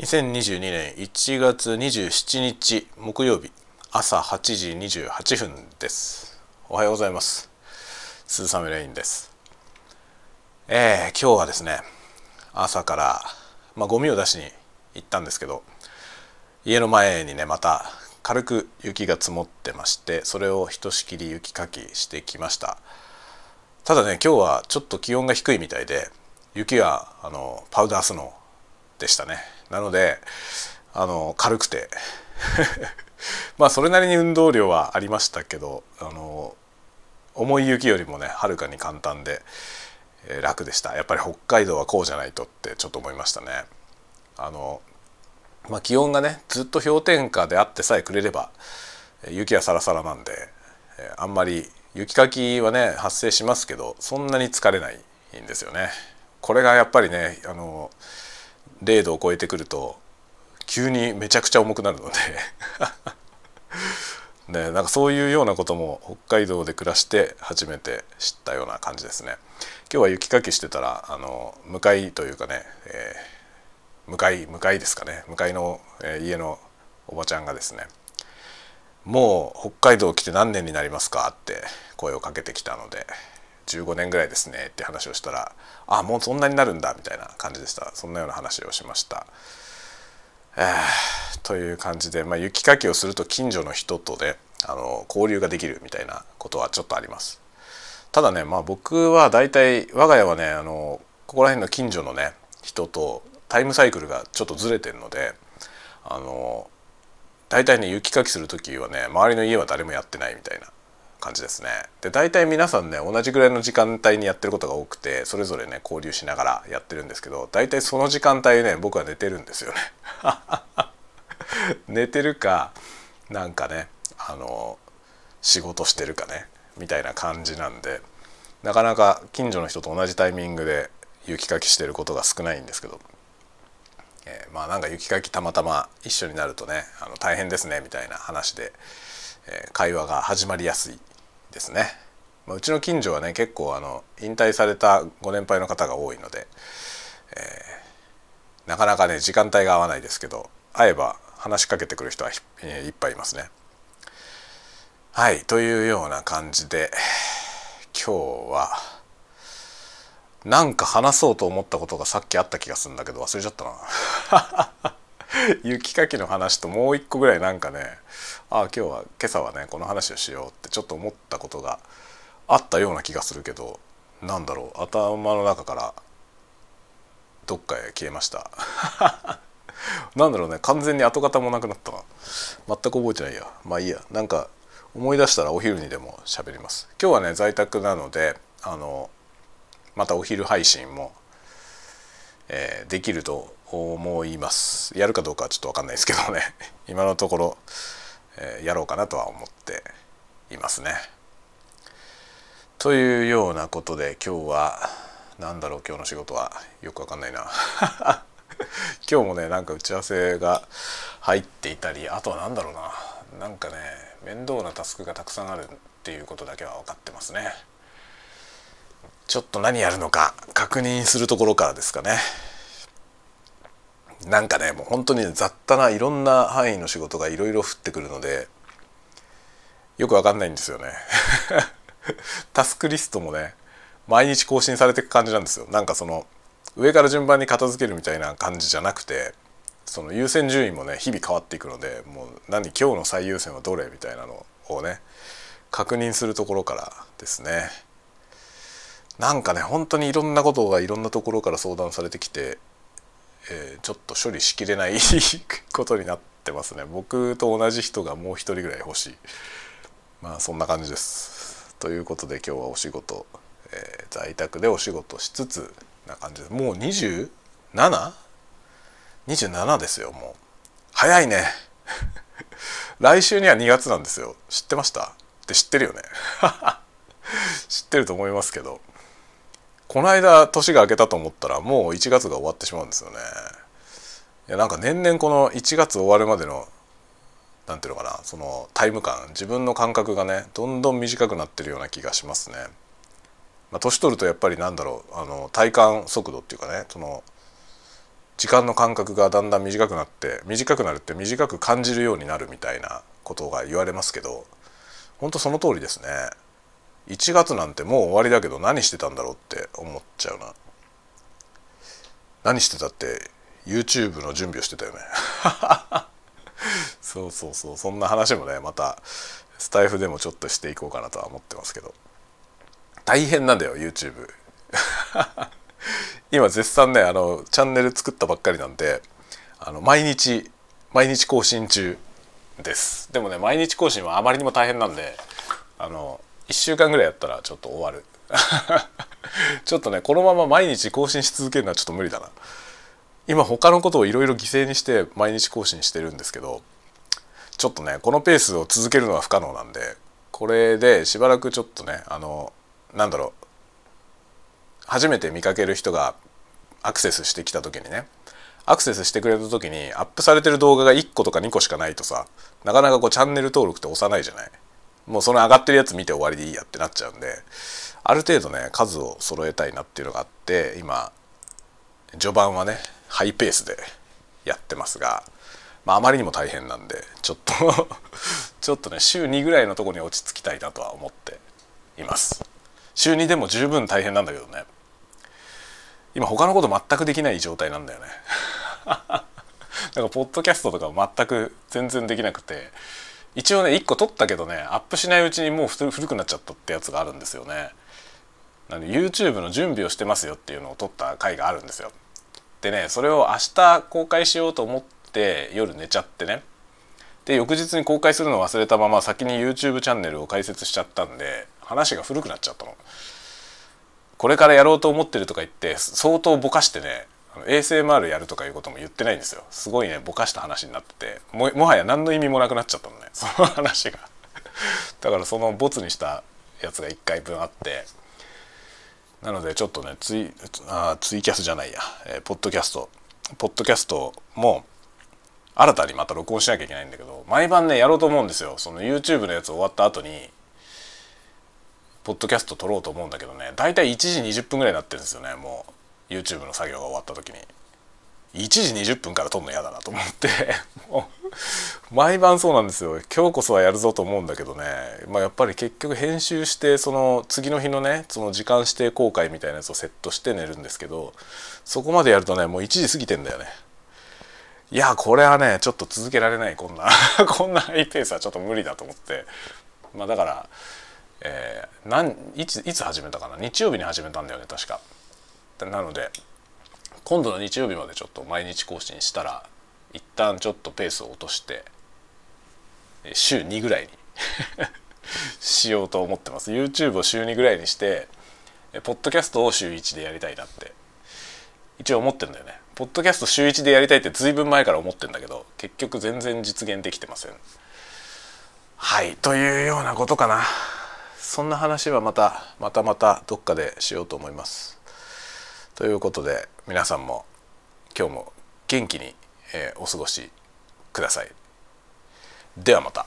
2022年1月27日木曜日朝8時28分です。おはようございます。鈴雨レインです。えー、今日はですね朝からまあゴミを出しに行ったんですけど家の前にねまた軽く雪が積もってましてそれをひとしきり雪かきしてきました。ただね今日はちょっと気温が低いみたいで雪はあのパウダースノーでしたね。なのであの軽くて。まあそれなりに運動量はありましたけどあの重い雪よりもねはるかに簡単で、えー、楽でした。やっぱり北海道はこうじゃないとってちょっと思いましたね。あのまあ、気温がねずっと氷点下であってさえくれれば雪はサラサラなんでえあんまり雪かきはね発生しますけどそんなに疲れないんですよね。これがやっぱりねあの0度を超えてくると急にめちゃくちゃ重くなるので ね、なんかそういうようなことも北海道で暮らして初めて知ったような感じですね。今日は雪かきしてたらあの向かいというかね、えー、向かい向かいですかね向かいの、えー、家のおばちゃんがですね「もう北海道来て何年になりますか?」って声をかけてきたので15年ぐらいですねって話をしたら「あもうそんなになるんだ」みたいな感じでしたそんなような話をしました。えー、という感じで、まあ、雪かきをすると近所の人とねあの交流ができるみたいなことはちょっとあります。ただね、まあ、僕は大体我が家はねあのここら辺の近所のね人とタイムサイクルがちょっとずれてるのであの大体ね雪かきする時はね周りの家は誰もやってないみたいな感じですね。で大体皆さんね同じぐらいの時間帯にやってることが多くてそれぞれね交流しながらやってるんですけど大体その時間帯ね僕は寝てるんですよね。寝てるかなんかねあの仕事してるかねみたいな感じなんでなかなか近所の人と同じタイミングで雪かきしてることが少ないんですけど、えー、まあなんか雪かきたまたま一緒になるとねあの大変ですねみたいな話で、えー、会話が始まりやすいですね。まあ、うちの近所はね結構あの引退されたご年配の方が多いので、えー、なかなかね時間帯が合わないですけど会えば話しかけてくる人はいっぱいいますね。はいというような感じで今日はなんか話そうと思ったことがさっきあった気がするんだけど忘れちゃったな。雪かきの話ともう一個ぐらいなんかねああ今日は今朝はねこの話をしようってちょっと思ったことがあったような気がするけどなんだろう頭の中からどっかへ消えました。なんだろうね完全に跡形もなくなったな。全く覚えてないや。まあいいや。なんか思い出したらお昼にでも喋ります。今日はね在宅なのであのまたお昼配信も、えー、できると思います。やるかどうかはちょっと分かんないですけどね。今のところ、えー、やろうかなとは思っていますね。というようなことで今日は何だろう今日の仕事はよく分かんないな。今日もねなんか打ち合わせが入っていたりあとは何だろうな。なんかね面倒なタスクがたくさんあるっていうことだけは分かってますね。ちょっと何やるのか確認するところからですかね。なんかねもう本当に雑多ないろんな範囲の仕事がいろいろ降ってくるのでよくわかんないんですよね。タスクリストもね毎日更新されていく感じなんですよ。なんかその上から順番に片付けるみたいな感じじゃなくてその優先順位もね日々変わっていくのでもう何今日の最優先はどれみたいなのをね確認するところからですね。なんかね本当にいろんなことがいろんなところから相談されてきてえー、ちょっと処理しきれない ことになってますね。僕と同じ人がもう一人ぐらい欲しい。まあそんな感じです。ということで今日はお仕事、えー、在宅でお仕事しつつな感じです。もう 27?27 ですよもう。早いね。来週には2月なんですよ。知ってました？って知ってるよね。知ってると思いますけど。この間年が明けたと思ったらもう1月が終わってしまうんですよね。いやなんか年々この1月終わるまでの何ていうのかなそのタイム感自分の感覚がねどんどん短くなってるような気がしますね。まあ、年取るとやっぱりなんだろうあの体感速度っていうかねその時間の間隔がだんだん短くなって短くなるって短く感じるようになるみたいなことが言われますけど本当その通りですね1月なんてもう終わりだけど何してたんだろうって思っちゃうな。何してたって YouTube の準備をしてたよね。そうそうそう。そんな話もねまたスタイフでもちょっとしていこうかなとは思ってますけど。大変なんだよ YouTube 今絶賛ねあのチャンネル作ったばっかりなんであの毎日毎日更新中です。でもね毎日更新はあまりにも大変なんであの1週間ぐらいやったらちょっと終わる。ちょっとねこのまま毎日更新し続けるのはちょっと無理だな。今他のことをいろいろ犠牲にして毎日更新してるんですけどちょっとねこのペースを続けるのは不可能なんでこれでしばらくちょっとねあのなんだろう初めて見かける人がアクセスしてきた時にねアクセスしてくれた時にアップされてる動画が1個とか2個しかないとさなかなかこうチャンネル登録って押さないじゃない。もうその上がってるやつ見て終わりでいいやってなっちゃうんである程度ね数を揃えたいなっていうのがあって今序盤はねハイペースでやってますが、まあ、あまりにも大変なんでちょっと ちょっとね週2ぐらいのとこに落ち着きたいなとは思っています。週2でも十分大変なんだけどね。今他のこと全くできない状態なんだよね。だかポッドキャストとか全く全然できなくて一応ね1個撮ったけどねアップしないうちにもう古くなっちゃったってやつがあるんですよね。なので YouTube の準備をしてますよっていうのを撮った回があるんですよ。でねそれを明日公開しようと思って夜寝ちゃってね。で翌日に公開するのを忘れたまま先に YouTube チャンネルを開設しちゃったんで話が古くなっちゃったの。これからやろうと思ってるとか言って相当ぼかしてね ASMR やるとかいうことも言ってないんですよ。すごいねぼかした話になっててもはや何の意味もなくなっちゃったのね。その話が。だからそのボツにしたやつが1回分あって。なのでちょっとねツイあツイキャスじゃないや、えー、ポッドキャスト。ポッドキャストも新たにまた録音しなきゃいけないんだけど毎晩ねやろうと思うんですよ。その YouTube のやつ終わった後にポッドキャスト撮ろうと思うんだけどね大体1時20分ぐらいになってるんですよねもう。YouTube の作業が終わった時に1時20分から撮るの嫌だなと思って 毎晩そうなんですよ。今日こそはやるぞと思うんだけどね、まあ、やっぱり結局編集してその次の日のねその時間指定公開みたいなやつをセットして寝るんですけどそこまでやるとねもう1時過ぎてんだよね。いやこれはねちょっと続けられない。こんな こんなハイペースはちょっと無理だと思って。まあだからえー、なんいついつ始めたかな？日曜日に始めたんだよね確か。なので今度の日曜日までちょっと毎日更新したら一旦ちょっとペースを落として週2ぐらいに しようと思ってます。YouTube を週2ぐらいにしてポッドキャストを週1でやりたいなって一応思ってんだよね。ポッドキャスト週1でやりたいって随分前から思ってんだけど結局全然実現できてません。はいというようなことかな。そんな話はまたまたまたどっかでしようと思います。ということで皆さんも今日も元気に、え、お過ごしください。ではまた。